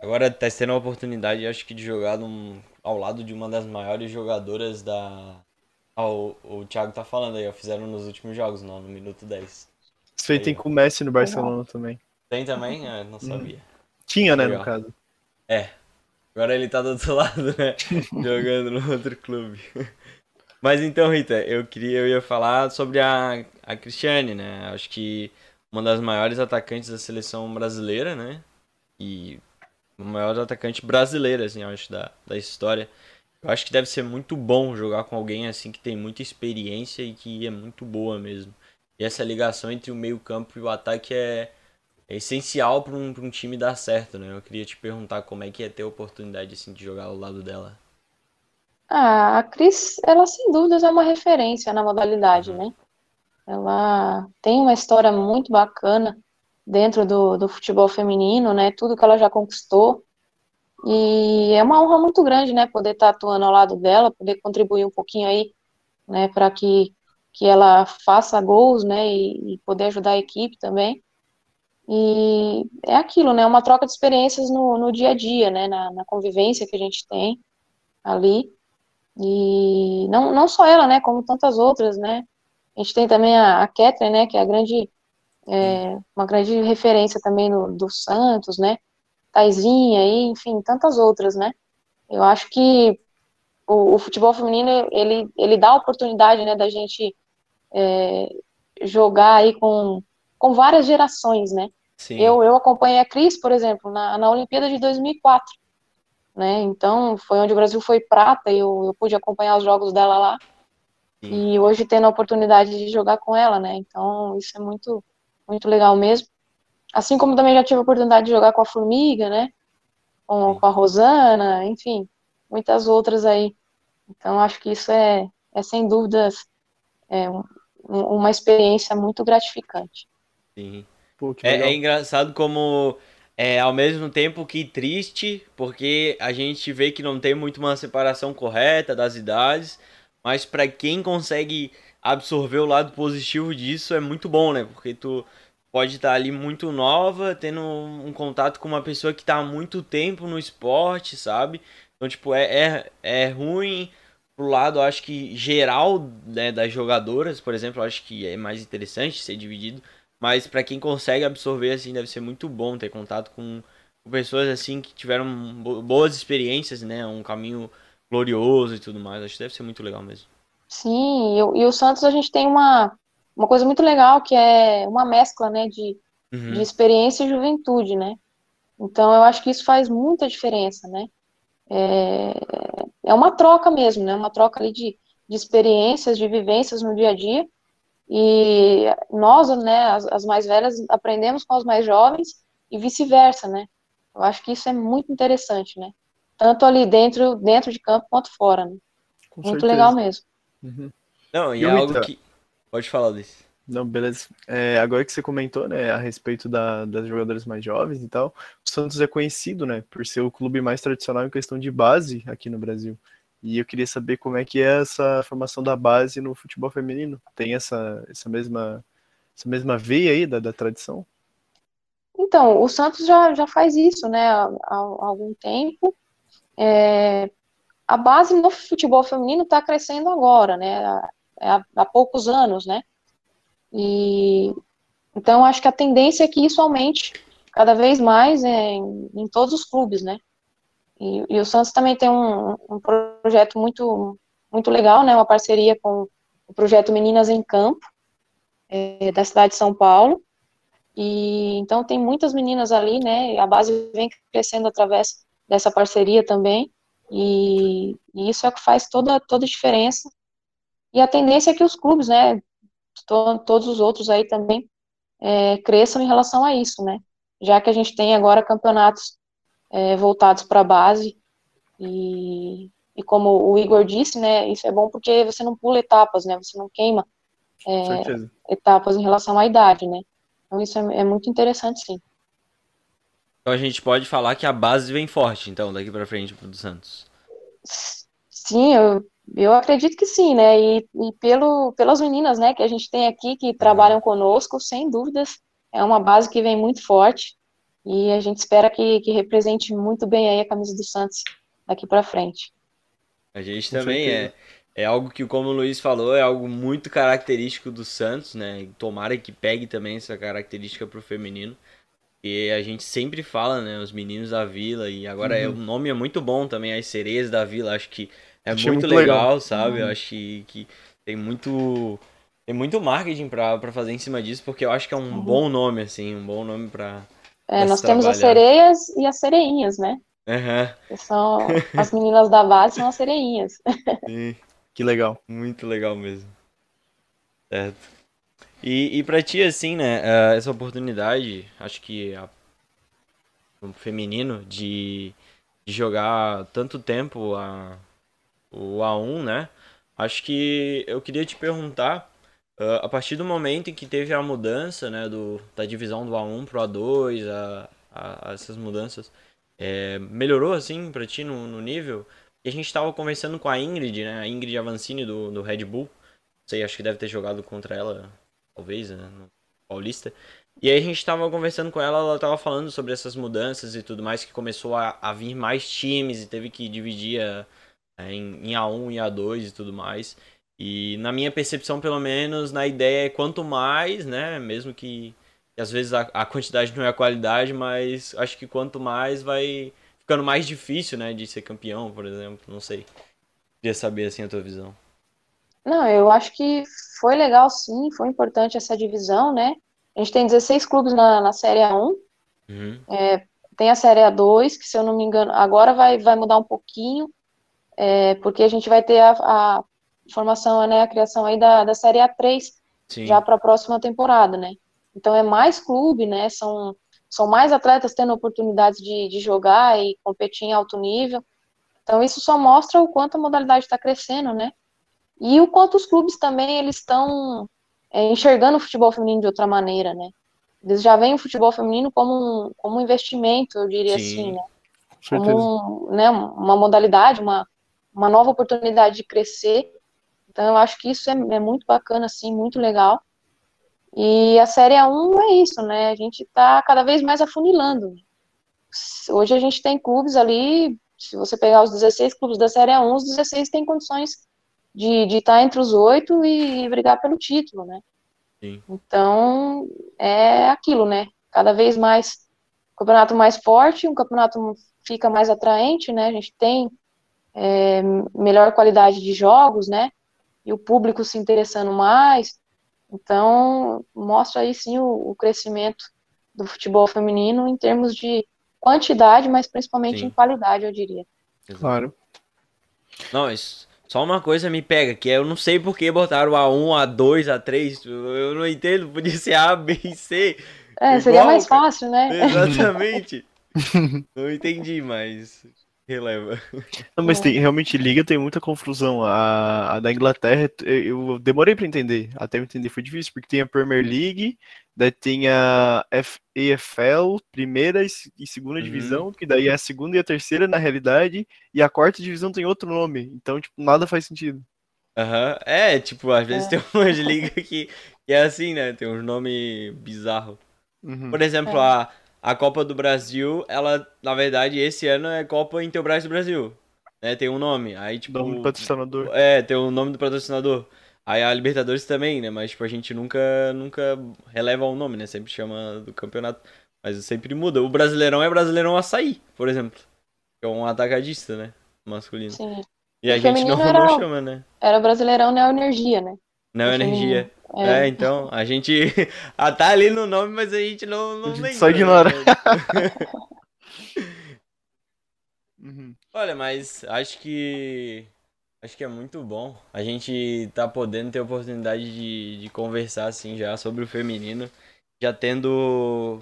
agora tá tendo a oportunidade, acho que, de jogar num- ao lado de uma das maiores jogadoras da. Ah, o, o Thiago tá falando aí, ó, fizeram nos últimos jogos, não, no minuto 10. Isso aí tem com o Messi no Barcelona também. Tem também? Ah, não sabia. Tinha, né, Legal. no caso. Agora ele tá do outro [LAUGHS] lado, né? Jogando no outro clube. Mas então, Rita, eu queria, eu ia falar sobre a, a Cristiane, né? Acho que uma das maiores atacantes da seleção brasileira, né? E o maior atacante brasileiro, assim, eu acho, da, da história. Eu acho que deve ser muito bom jogar com alguém assim que tem muita experiência e que é muito boa mesmo. E essa ligação entre o meio-campo e o ataque é, é essencial para um, pra um time dar certo, né? Eu queria te perguntar como é que é ter a oportunidade assim, de jogar ao lado dela. Ah, a Cris, ela sem dúvidas é uma referência na modalidade, né? Ela tem uma história muito bacana dentro do, do futebol feminino, né? Tudo que ela já conquistou. E é uma honra muito grande, né? Poder estar atuando ao lado dela, poder contribuir um pouquinho aí, né? Para que, que ela faça gols, né? E, e poder ajudar a equipe também. E é aquilo, né? Uma troca de experiências no, no dia a dia, né? Na, na convivência que a gente tem ali. E não, não só ela, né, como tantas outras, né? A gente tem também a, a Catherine, né, que é a grande, é, uma grande referência também no, do Santos, né? Taizinha e, enfim, tantas outras, né? Eu acho que o, o futebol feminino, ele, ele dá a oportunidade, né, da gente é, jogar aí com, com várias gerações, né? Sim. Eu, eu acompanhei a Cris, por exemplo, na, na Olimpíada de 2004, né? Então, foi onde o Brasil foi prata e eu, eu pude acompanhar os jogos dela lá. Sim. E hoje tendo a oportunidade de jogar com ela, né? Então, isso é muito, muito legal mesmo. Assim como também já tive a oportunidade de jogar com a Formiga, né? Com, com a Rosana, enfim, muitas outras aí. Então, acho que isso é, é sem dúvidas, é um- uma experiência muito gratificante. Sim. Pô, É, é engraçado como é ao mesmo tempo que triste, porque a gente vê que não tem muito uma separação correta das idades, mas pra quem consegue absorver o lado positivo disso é muito bom, né? Porque tu pode estar ali muito nova, tendo um contato com uma pessoa que tá há muito tempo no esporte, sabe? Então, tipo, é, é, é ruim pro lado, acho que geral, né, das jogadoras, por exemplo, acho que é mais interessante ser dividido mas para quem consegue absorver assim deve ser muito bom ter contato com, com pessoas assim que tiveram boas experiências, né, um caminho glorioso e tudo mais. Acho que deve ser muito legal mesmo. Sim, e, e o Santos a gente tem uma uma coisa muito legal que é uma mescla, né, de, uhum. de experiência e juventude, né? Então eu acho que isso faz muita diferença, né? É, é uma troca mesmo, né? Uma troca ali de, de experiências, de vivências no dia a dia. E nós, né, as, as mais velhas, aprendemos com as mais jovens e vice-versa, né? Eu acho que isso é muito interessante, né? Tanto ali dentro, dentro de campo quanto fora, né? Com muito certeza. legal mesmo. Uhum. Não, e, e é algo que Pode falar, Luiz. Não, beleza. É, agora que você comentou, né, a respeito da, das jogadoras mais jovens e tal, o Santos é conhecido, né, por ser o clube mais tradicional em questão de base aqui no Brasil. E eu queria saber como é que é essa formação da base no futebol feminino. Tem essa, essa mesma essa mesma veia aí da, da tradição? Então, o Santos já, já faz isso, né, há, há algum tempo. É, a base no futebol feminino está crescendo agora, né? Há, há poucos anos, né? E então acho que a tendência é que isso aumente cada vez mais em, em todos os clubes, né? E, e, o Santos também tem um, um, projeto muito muito legal, né? Uma parceria com o projeto Meninas em Campo é, da cidade de São Paulo. E então tem muitas meninas ali, né? A base vem crescendo através dessa parceria também. E, e isso é o que faz toda toda a diferença e a tendência é que os clubes, né, to, todos os outros aí também, é, cresçam em relação a isso, né? Já que a gente tem agora campeonatos é, voltados para a base e, e como o Igor disse, né, isso é bom porque você não pula etapas, né? Você não queima é, etapas em relação à idade, né? Então isso é, é muito interessante, sim. Então a gente pode falar que a base vem forte, então, daqui para frente pro Santos. Sim, eu eu acredito que sim, né? E, e pelo, pelas meninas, né, que a gente tem aqui que trabalham conosco, sem dúvidas, é uma base que vem muito forte e a gente espera que, que represente muito bem aí a camisa do Santos daqui para frente. A gente também é, é algo que, como o Luiz falou, é algo muito característico do Santos, né? Tomara que pegue também essa característica pro feminino. E a gente sempre fala, né, os meninos da Vila, e agora uhum. é, o nome é muito bom também, as sereias da Vila, acho que é muito, muito legal, legal, sabe? Uhum. Eu acho que, que, tem muito tem muito marketing pra, pra fazer em cima disso, porque eu acho que é um uhum. bom nome, assim, um bom nome pra. É, nós temos as sereias e as sereinhas, né? Uhum. São [LAUGHS] as meninas da base são as sereinhas. Sim. Que legal. Muito legal mesmo. Certo. E, e pra ti, assim, né, eh, essa oportunidade, acho que a, o feminino de, de jogar tanto tempo a, o A1, né? Acho que eu queria te perguntar, uh, a partir do momento em que teve a mudança, né, do, da divisão do A1 pro A2, a, a, a essas mudanças, é, melhorou assim para ti no, no nível? E a gente estava conversando com a Ingrid, né, a Ingrid Avancini do, do Red Bull, sei, acho que deve ter jogado contra ela, talvez, né, no Paulista. E aí a gente estava conversando com ela, ela estava falando sobre essas mudanças e tudo mais, que começou a, a vir mais times e teve que dividir a, é, em, em A1 e A2 e tudo mais. E na minha percepção, pelo menos, na ideia é quanto mais, né? Mesmo que, que às vezes a, a, quantidade não é a qualidade, mas acho que quanto mais vai ficando mais difícil, né? De ser campeão, por exemplo. Não sei. Queria saber assim a tua visão. Não, eu acho que foi legal sim, foi importante essa divisão, né? A gente tem 16 clubes na, na Série A1. Uhum. É, tem a Série A2, que se eu não me engano, agora vai, vai mudar um pouquinho é, porque a gente vai ter a, a, formação, né, a criação aí da, da Série A3 Sim. já para a próxima temporada, né? Então é mais clube, né? São, são mais atletas tendo oportunidades de, de jogar e competir em alto nível. Então isso só mostra o quanto a modalidade está crescendo, né? E o quanto os clubes também eles estão é, enxergando o futebol feminino de outra maneira, né? Eles já veem o futebol feminino como um, como um investimento, eu diria Sim. assim, né? Como um, né, uma modalidade, uma, uma nova oportunidade de crescer. Então, eu acho que isso é, é muito bacana, assim, muito legal. E a Série A1 é isso, né? A gente está cada vez mais afunilando. Hoje a gente tem clubes ali, se você pegar os 16 clubes da Série A1, os 16 têm condições de estar tá entre os oito e, e brigar pelo título, né? Sim. Então, é aquilo, né? Cada vez mais, campeonato mais forte, um campeonato fica mais atraente, né? A gente tem é, melhor qualidade de jogos, né? E o público se interessando mais. Então, mostra aí sim o, o crescimento do futebol feminino em termos de quantidade, mas principalmente Sim. em qualidade, eu diria. Claro. Não, isso, só uma coisa me pega, que é eu não sei por que botaram A1, A2, A3, eu não entendo, podia ser A, B e C. É, seria Igual, mais cara. fácil, né? [LAUGHS] Exatamente. [LAUGHS] não entendi, mas releva. Não, mas tem, realmente liga tem muita confusão. A, a da Inglaterra, eu demorei pra entender. Até eu entender foi difícil, porque tem a Premier League, daí tem a F- EFL, primeira e se- e segunda Uhum. divisão, que daí é a segunda e a terceira na realidade, e a quarta divisão tem outro nome. Então, tipo, nada faz sentido. Aham. É, tipo, às vezes É. tem [LAUGHS] umas ligas que, que é assim, né? Tem uns nomes bizarros. Uhum. Por exemplo, É. a, a Copa do Brasil, ela, na verdade, esse ano é Copa Intelbras do Brasil. Né? Tem um nome. Aí, tipo. Nome do patrocinador. É, tem o nome do patrocinador. Aí a Libertadores também, né? Mas, tipo, a gente nunca, nunca releva o nome, né? Sempre chama do campeonato. Mas sempre muda. O Brasileirão é Brasileirão Açaí, por exemplo. Que é um atacadista, né? Masculino. Sim. E a gente não, feminino [LAUGHS] era não chama, né? Era Brasileirão Neo Energia, né? Não, O energia. Feminino. É, então, a gente. [LAUGHS] ah, tá ali no nome, mas a gente não, não A gente lembra. só ignora. né? [LAUGHS] Uhum. Olha, mas acho que. Acho que é muito bom. A gente tá podendo ter a oportunidade de, de conversar, assim, já sobre o feminino. Já tendo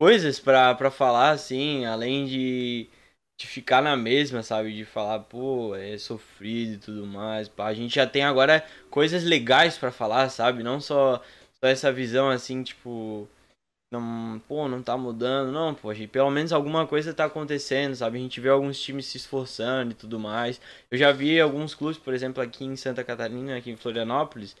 coisas pra falar, assim, além de, de ficar na mesma, sabe? De falar, pô, é sofrido e tudo mais. pá. A gente já tem agora coisas legais pra falar, sabe? Não só, só essa visão, assim, tipo não, pô, não tá mudando, não, pô, gente, pelo menos alguma coisa tá acontecendo, sabe? A gente vê alguns times se esforçando e tudo mais. Eu já vi alguns clubes, por exemplo, aqui em Santa Catarina, aqui em Florianópolis,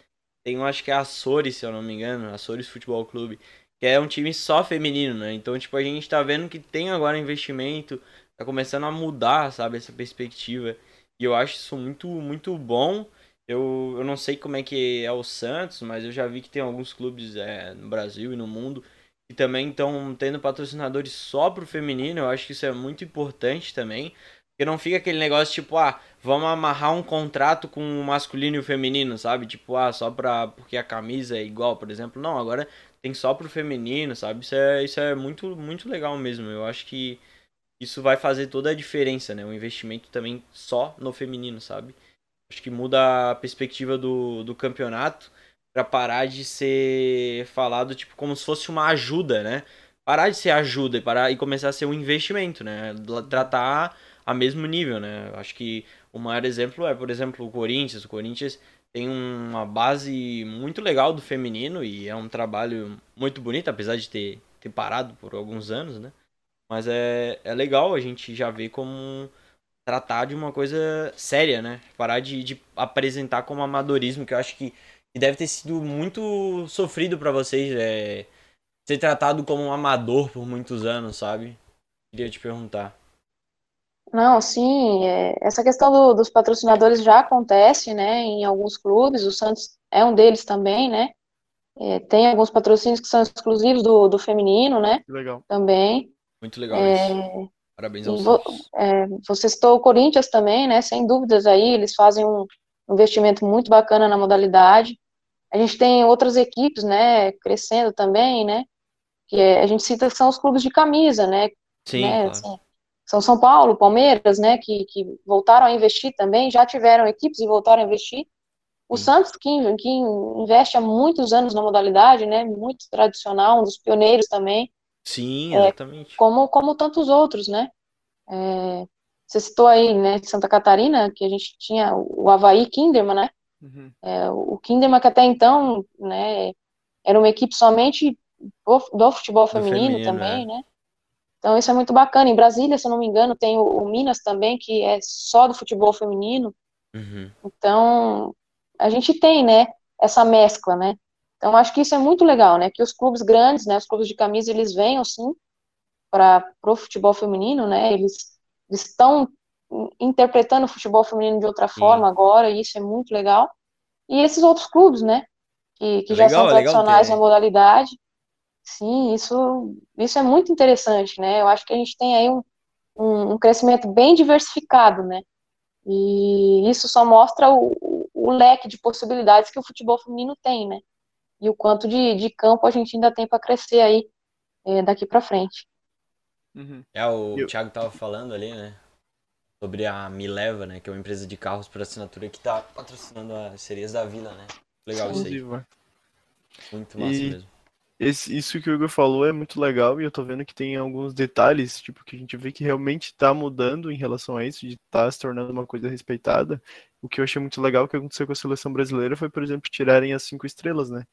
tem um, acho que é Açores, se eu não me engano, Açores Futebol Clube, que é um time só feminino, né? Então, tipo, a gente tá vendo que tem agora investimento, tá começando a mudar, sabe, essa perspectiva. E eu acho isso muito, muito bom. Eu, eu não sei como é que é o Santos, mas eu já vi que tem alguns clubes é, no Brasil e no mundo e também estão tendo patrocinadores só pro feminino, eu acho que isso é muito importante também. Porque não fica aquele negócio tipo, ah, vamos amarrar um contrato com o masculino e o feminino, sabe? Tipo, ah, só pra. porque a camisa é igual, por exemplo. Não, agora tem só pro feminino, sabe? Isso é, isso é muito, muito legal mesmo. Eu acho que isso vai fazer toda a diferença, né? O investimento também só no feminino, sabe? Acho que muda a perspectiva do, do campeonato pra parar de ser falado tipo como se fosse uma ajuda, né? Parar de ser ajuda e parar e começar a ser um investimento, né? Tratar a mesmo nível, né? Acho que o maior exemplo é, por exemplo, o Corinthians. O Corinthians tem uma base muito legal do feminino e é um trabalho muito bonito, apesar de ter, ter parado por alguns anos, né? Mas é, é legal a gente já ver como tratar de uma coisa séria, né? Parar de, de apresentar como amadorismo, que eu acho que, que deve ter sido muito sofrido pra vocês, é, ser tratado como um amador por muitos anos, sabe? Queria te perguntar. Não, sim, é, essa questão do- dos patrocinadores já acontece, né, em alguns clubes, o Santos é um deles também, né, É, tem alguns patrocínios que são exclusivos do, do feminino, né, Que legal. também, Muito legal É, isso. Parabéns ao e vo- é, você citou o Corinthians também, né, sem dúvidas aí, eles fazem um investimento muito bacana na modalidade, a gente tem outras equipes, né, crescendo também, né, que é- a gente cita que são os clubes de camisa, né, Sim, né, claro. assim, são São Paulo, Palmeiras, né, que, que voltaram a investir também, já tiveram equipes e voltaram a investir. O Sim. Santos, que, que investe há muitos anos na modalidade, né, muito tradicional, um dos pioneiros também, Sim, É, exatamente. como, como tantos outros, né. É, você citou aí, né, de Santa Catarina, que a gente tinha o Avaí Kinderman, né, Uhum. é, o Kinderman que até então, né, era uma equipe somente do, do futebol feminino feminino, também, né? Então isso é muito bacana. Em Brasília, se eu não me engano, tem o, o Minas também, que é só do futebol feminino. Uhum. Então, a gente tem, né, essa mescla, né? Então, acho que isso é muito legal, né? Que os clubes grandes, né, os clubes de camisa, eles venham, sim, para o futebol feminino, né? Eles, eles estão interpretando o futebol feminino de outra forma agora, e isso é muito legal. E esses outros clubes, né? que, que já Legal, são é tradicionais na modalidade. Sim, isso, isso é muito interessante, né? Eu acho que a gente tem aí um, um, um crescimento bem diversificado, né? E isso só mostra o, o leque de possibilidades que o futebol feminino tem, né? E o quanto de, de campo a gente ainda tem para crescer aí é, daqui para frente. Uhum. É, o Eu- Thiago tava falando ali, né? Sobre a Mileva, né? Que é uma empresa de carros por assinatura que tá patrocinando as sereias da Vila, né? Legal isso aí. Vai. Muito massa E- mesmo. Esse, isso que o Igor falou é muito legal e eu tô vendo que tem alguns detalhes, tipo, que a gente vê que realmente tá mudando em relação a isso, de tá se tornando uma coisa respeitada. O que eu achei muito legal que aconteceu com a seleção brasileira foi, por exemplo, tirarem as cinco estrelas, né?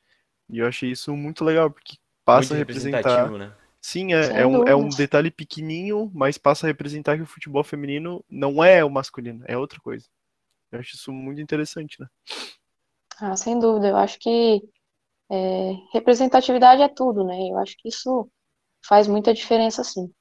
E eu achei isso muito legal, porque passa a Muito representar. representativo, né? Sim, é, é um, é um detalhe pequenininho, mas passa a representar que o futebol feminino não é o masculino, é outra coisa. Eu acho isso muito interessante, né? Ah, sem dúvida, eu acho que é, representatividade é tudo, né? Eu acho que isso faz muita diferença, sim.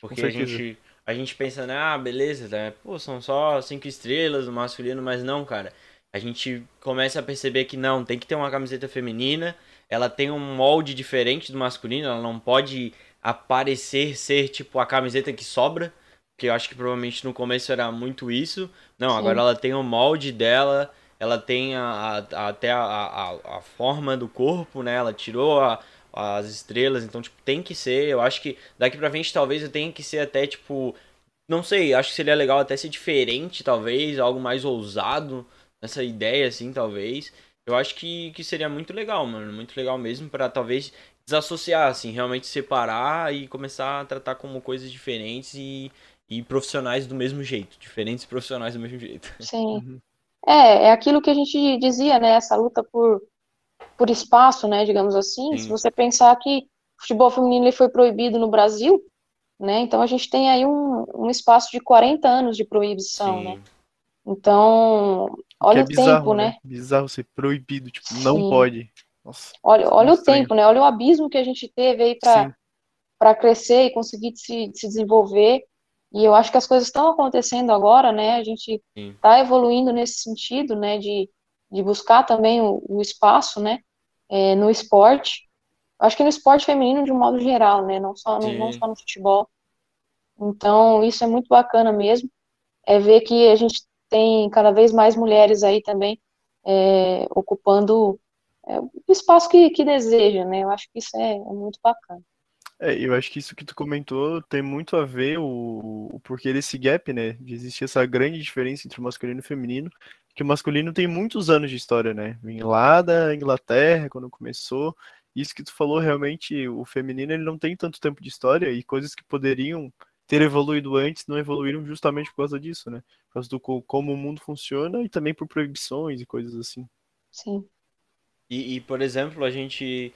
Porque a gente, a gente pensa, né? Ah, beleza, né? Pô, são só cinco estrelas no masculino, mas não, cara. A gente começa a perceber que não, tem que ter uma camiseta feminina. Ela tem um molde diferente do masculino, ela não pode aparecer ser tipo a camiseta que sobra. Que eu acho que provavelmente no começo era muito isso. Não, Sim. agora ela tem o molde dela, ela tem a, a- até a, a, a forma do corpo, né? Ela tirou a- as estrelas, então, tipo, tem que ser. Eu acho que daqui pra frente talvez eu tenha que ser até, tipo. Não sei, acho que seria legal até ser diferente, talvez, algo mais ousado nessa ideia, assim, talvez. Eu acho que, que seria muito legal, mano. Muito legal mesmo pra talvez desassociar, assim, realmente separar e começar a tratar como coisas diferentes e, e profissionais do mesmo jeito. Diferentes profissionais do mesmo jeito. [LAUGHS] Sim. Uhum. É, é aquilo que a gente dizia, né? Essa luta por, por espaço, né? Digamos assim. Se Sim. você pensar que o futebol feminino ele foi proibido no Brasil, né? Então a gente tem aí um, um espaço de 40 anos de proibição, né? Então, Que olha é o bizarro, tempo, né? Bizarro ser proibido, tipo, não Sim. pode. Nossa, Olha, olha o estranho. tempo, né? Olha o abismo que a gente teve aí para crescer e conseguir se, se desenvolver. E eu acho que as coisas estão acontecendo agora, né? A gente está evoluindo nesse sentido, né? De, de buscar também o, o espaço, né? é, no esporte. Acho que no esporte feminino de um modo geral, né? Não só no, não só no futebol. Então, isso é muito bacana mesmo. É ver que a gente tem cada vez mais mulheres aí também é, ocupando é, o espaço que, que deseja, né? Eu acho que isso é, é muito bacana. É, eu acho que isso que tu comentou tem muito a ver o, o porquê desse gap, né? De existir essa grande diferença entre o masculino e o feminino, que o masculino tem muitos anos de história, né? Vem lá da Inglaterra, quando começou. Isso que tu falou, realmente, o feminino ele não tem tanto tempo de história e coisas que poderiam ter evoluído antes não evoluíram justamente por causa disso, né? Por causa do co- como o mundo funciona e também por proibições e coisas assim. Sim, E, e, por exemplo, a gente.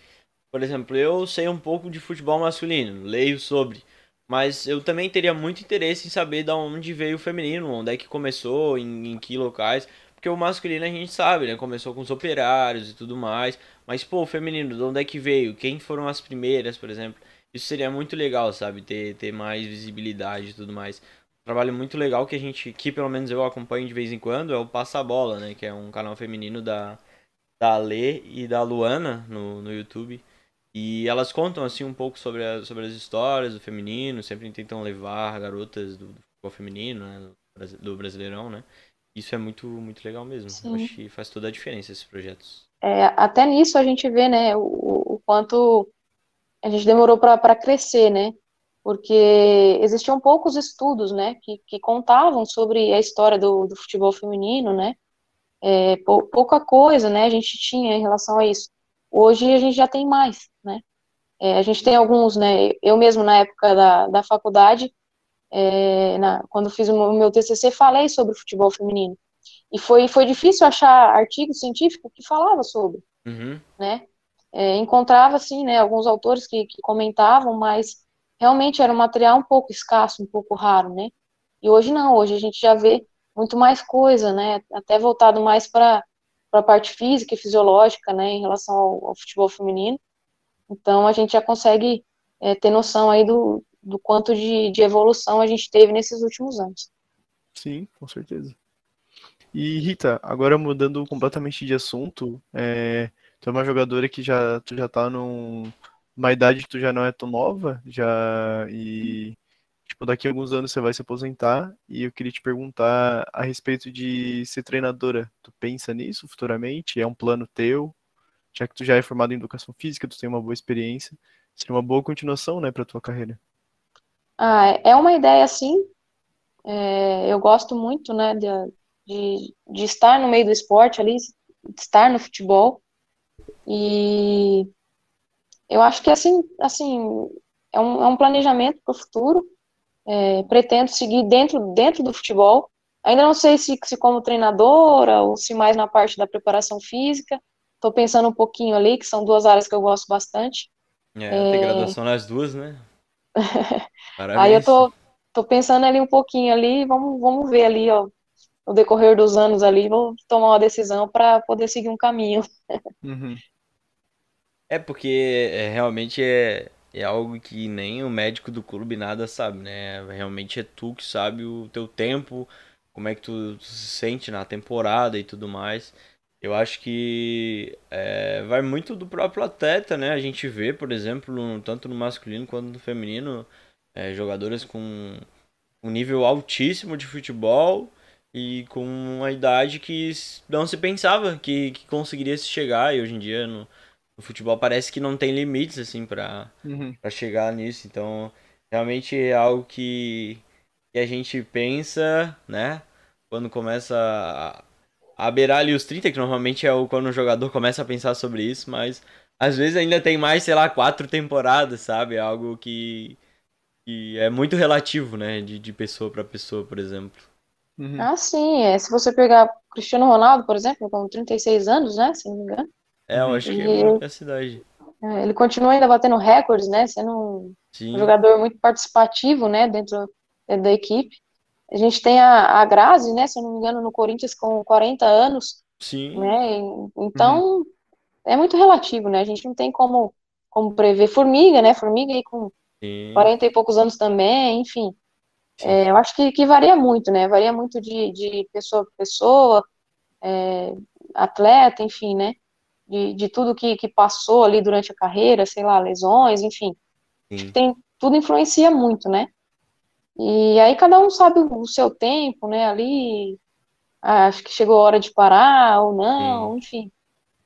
Por exemplo, eu sei um pouco de futebol masculino, leio sobre. Mas eu também teria muito interesse em saber de onde veio o feminino, onde é que começou, em, em que locais. Porque o masculino a gente sabe, né? Começou com os operários e tudo mais. Mas, pô, o feminino, de onde é que veio? Quem foram as primeiras, por exemplo? Isso seria muito legal, sabe? Ter, ter mais visibilidade e tudo mais. Um trabalho muito legal que a gente, que pelo menos eu acompanho de vez em quando, é o Passa Bola, né? Que é um canal feminino da, da Lê e da Luana no, no YouTube. E elas contam assim um pouco sobre, a- sobre as histórias do feminino, sempre tentam levar garotas do, do futebol feminino, né, do, do Brasileirão, né? Isso é muito, muito legal mesmo. Sim. acho que faz toda a diferença esses projetos. É, até nisso a gente vê, né, o, o quanto a gente demorou para crescer, né? Porque existiam poucos estudos, né, que, que contavam sobre a história do, do futebol feminino, né? É, pou- pouca coisa, né, a gente tinha em relação a isso. Hoje a gente já tem mais, né? É, a gente tem alguns, né? Eu mesmo na época da, da faculdade, é, na- quando fiz o meu- o TCC, falei sobre futebol feminino. E foi, foi difícil achar artigo científico que falava sobre Uhum. né? É, encontrava, assim, né, alguns autores que, que comentavam, mas realmente era um material um pouco escasso, um pouco raro, né? E hoje não, hoje a gente já vê muito mais coisa, né? Até voltado mais para a parte física e fisiológica, né, em relação ao, ao futebol feminino. Então a gente já consegue é, ter noção aí do, do quanto de, de evolução a gente teve nesses últimos anos. Sim, com certeza. E Rita, agora mudando completamente de assunto, é, tu é uma jogadora que já, tu já tá num, numa idade que tu já não é tão nova, já e tipo, daqui a alguns anos você vai se aposentar e eu queria te perguntar a respeito de ser treinadora. Tu pensa nisso futuramente? É um plano teu? Já que tu já é formado em educação física, tu tem uma boa experiência, seria uma boa continuação, né, para tua carreira. Ah, é uma ideia sim. É, eu gosto muito, né, de, de, de estar no meio do esporte ali, estar no futebol. E eu acho que assim, assim é um, é um planejamento para o futuro. É, pretendo seguir dentro, dentro do futebol. Ainda não sei se, se como treinadora ou se mais na parte da preparação física. Estou pensando um pouquinho ali, que são duas áreas que eu gosto bastante. É, tem graduação nas duas, né? [LAUGHS] Aí eu tô, tô pensando ali um pouquinho ali, vamos, vamos ver ali, ó, no decorrer dos anos ali, vou tomar uma decisão para poder seguir um caminho. Uhum. É porque é, realmente é, é algo que nem o médico do clube nada sabe, né? Realmente é tu que sabe o teu tempo, como é que tu, se sente na temporada e tudo mais. Eu acho que é, vai muito do próprio atleta, né? A gente vê, por exemplo, tanto no masculino quanto no feminino, é, jogadoras com um nível altíssimo de futebol e com uma idade que não se pensava que, que conseguiria se chegar. E hoje em dia no, no futebol parece que não tem limites, assim, pra, Uhum. pra chegar nisso. Então, realmente é algo que, que a gente pensa, né? Quando começa a, a beirar ali os 30, que normalmente é o, quando o jogador começa a pensar sobre isso, mas às vezes ainda tem mais, sei lá, quatro temporadas, sabe? É algo que, que é muito relativo, né? De, de pessoa pra pessoa, por exemplo. Uhum. Ah, sim, é, se você pegar Cristiano Ronaldo, por exemplo, com 36 anos, né, se não me engano, É, eu Uhum. acho que é E- muito a cidade. é, ele continua ainda batendo recordes, né, sendo um Sim, jogador muito participativo, né, dentro, dentro da equipe. A gente tem a, a Grazi, né, se eu não me engano, no Corinthians com 40 anos, sim, né, e- então é muito relativo, né, a gente não tem como, como prever. Formiga, né, Formiga aí com sim. 40 e poucos anos também, enfim. É, eu acho que, que varia muito, né, varia muito de, de pessoa para pessoa, é, atleta, enfim, né, de, de tudo que, que passou ali durante a carreira, sei lá, lesões, enfim sim. tem, tudo influencia muito, né? E aí cada um sabe o seu tempo, né? Ali, ah, acho que chegou a hora de parar ou não, enfim.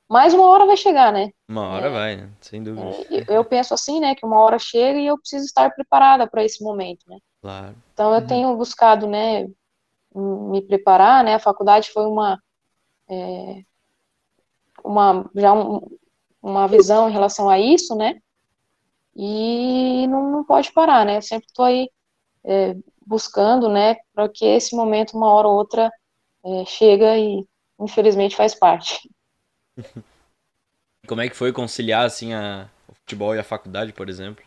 Mas uma hora vai chegar, né? Uma hora vai, né? Sem dúvida. E Eu penso assim, né? Que uma hora chega e eu preciso estar preparada para esse momento, né? Claro. Então eu Uhum. tenho buscado, né? Me preparar, né? A faculdade foi uma, é, uma já um- uma visão em relação a isso, né? E não, não pode parar, né? Eu sempre estou aí é, buscando, né? Para que esse momento, uma hora ou outra, é, chega e infelizmente faz parte. [LAUGHS] Como é que foi conciliar, assim, a, o futebol e a faculdade, por exemplo?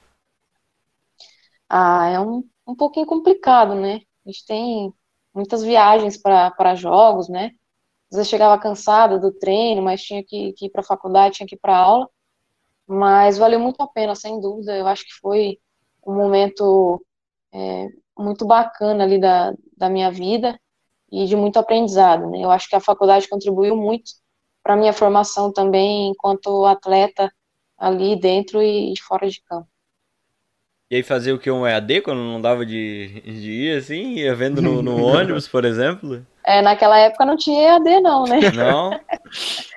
Ah, é um, um pouquinho complicado, né? A gente tem muitas viagens para para jogos, né? Às vezes chegava cansada do treino, mas tinha que, que ir para a faculdade, tinha que ir para aula. Mas valeu muito a pena, sem dúvida. Eu acho que foi um momento é, muito bacana ali da, da minha vida e de muito aprendizado, né? Eu acho que a faculdade contribuiu muito para a minha formação também enquanto atleta ali dentro e fora de campo. E aí fazer o que? Um EAD quando não dava de, de ir, assim? Ia vendo no, no [LAUGHS] ônibus, por exemplo? É, naquela época não tinha EAD não, né? [LAUGHS] Não?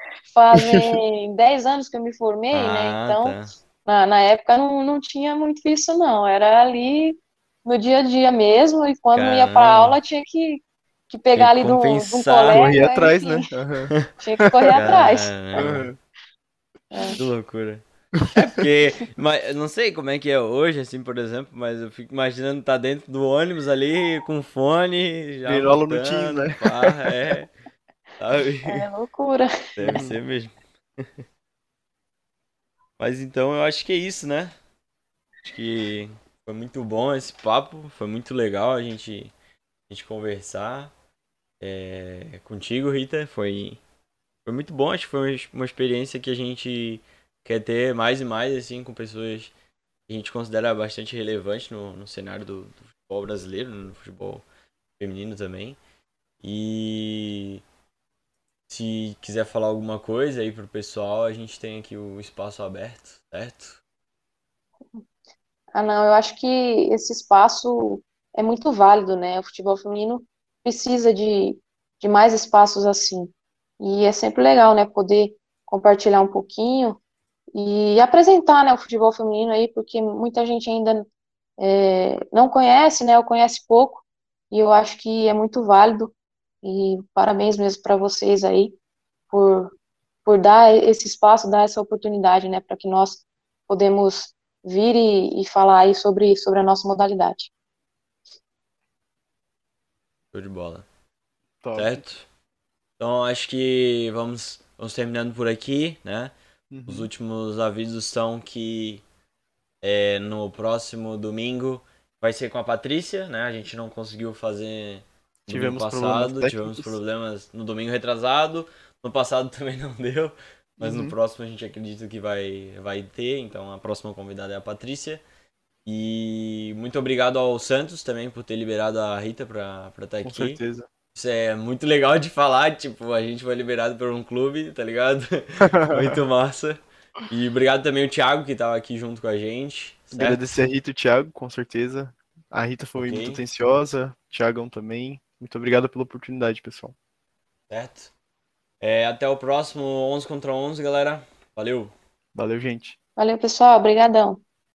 [LAUGHS] Fazem 10 anos que eu me formei, né? Ah, Então, tá. na, na época não, não tinha muito isso, não. Era ali no dia a dia mesmo, e quando ia para Caramba. aula tinha que, que pegar ali de um, de um colega. Corri atrás, enfim, né? Aham. Tinha que correr atrás. Caramba, Aham. que loucura. É porque, mas, não sei como é que é hoje, assim, por exemplo, mas eu fico imaginando estar dentro do ônibus ali, com fone, já Virola no Teams, né? pá, é, sabe? É loucura. Deve ser mesmo. Mas então eu acho que é isso, né? Acho que foi muito bom esse papo, foi muito legal a gente, a gente conversar é, contigo, Rita. Foi, foi muito bom, acho que foi uma- uma experiência que a gente quer ter mais e mais, assim, com pessoas que a gente considera bastante relevante no, no cenário do, do futebol brasileiro, no futebol feminino também. E se quiser falar alguma coisa aí pro pessoal, a gente tem aqui o espaço aberto, certo? Ah, não, eu acho que esse espaço é muito válido, né? O futebol feminino precisa de, de mais espaços assim. E é sempre legal, né, poder compartilhar um pouquinho e apresentar, né, o futebol feminino aí, porque muita gente ainda é, não conhece, né, ou conhece pouco, e eu acho que é muito válido, e parabéns mesmo para vocês aí por, por dar esse espaço, dar essa oportunidade, né, para que nós podemos vir e, e falar aí sobre, sobre a nossa modalidade. Show de bola. Top. Certo? Então acho que vamos, vamos terminando por aqui, né? Uhum. Os últimos avisos são que é, no próximo domingo vai ser com a Patrícia, né? A gente não conseguiu fazer no Tivemos domingo problemas passado, tivemos problemas no domingo retrasado, no passado [LAUGHS] também não deu, mas Uhum. no próximo a gente acredita que vai, vai ter, então a próxima convidada é a Patrícia. E muito obrigado ao Santos também por ter liberado a Rita pra estar tá Com aqui. certeza. Isso é muito legal de falar, tipo, a gente foi liberado por um clube, tá ligado? [LAUGHS] Muito massa. E obrigado também ao Thiago que tava aqui junto com a gente. certo? Agradecer a Rita e o Thiago, com certeza. A Rita foi Ok. muito atenciosa, o Thiagão também. Muito obrigado pela oportunidade, pessoal. Certo? É, até o próximo 11 contra 11, galera. Valeu! Valeu, gente. Valeu, pessoal, obrigadão.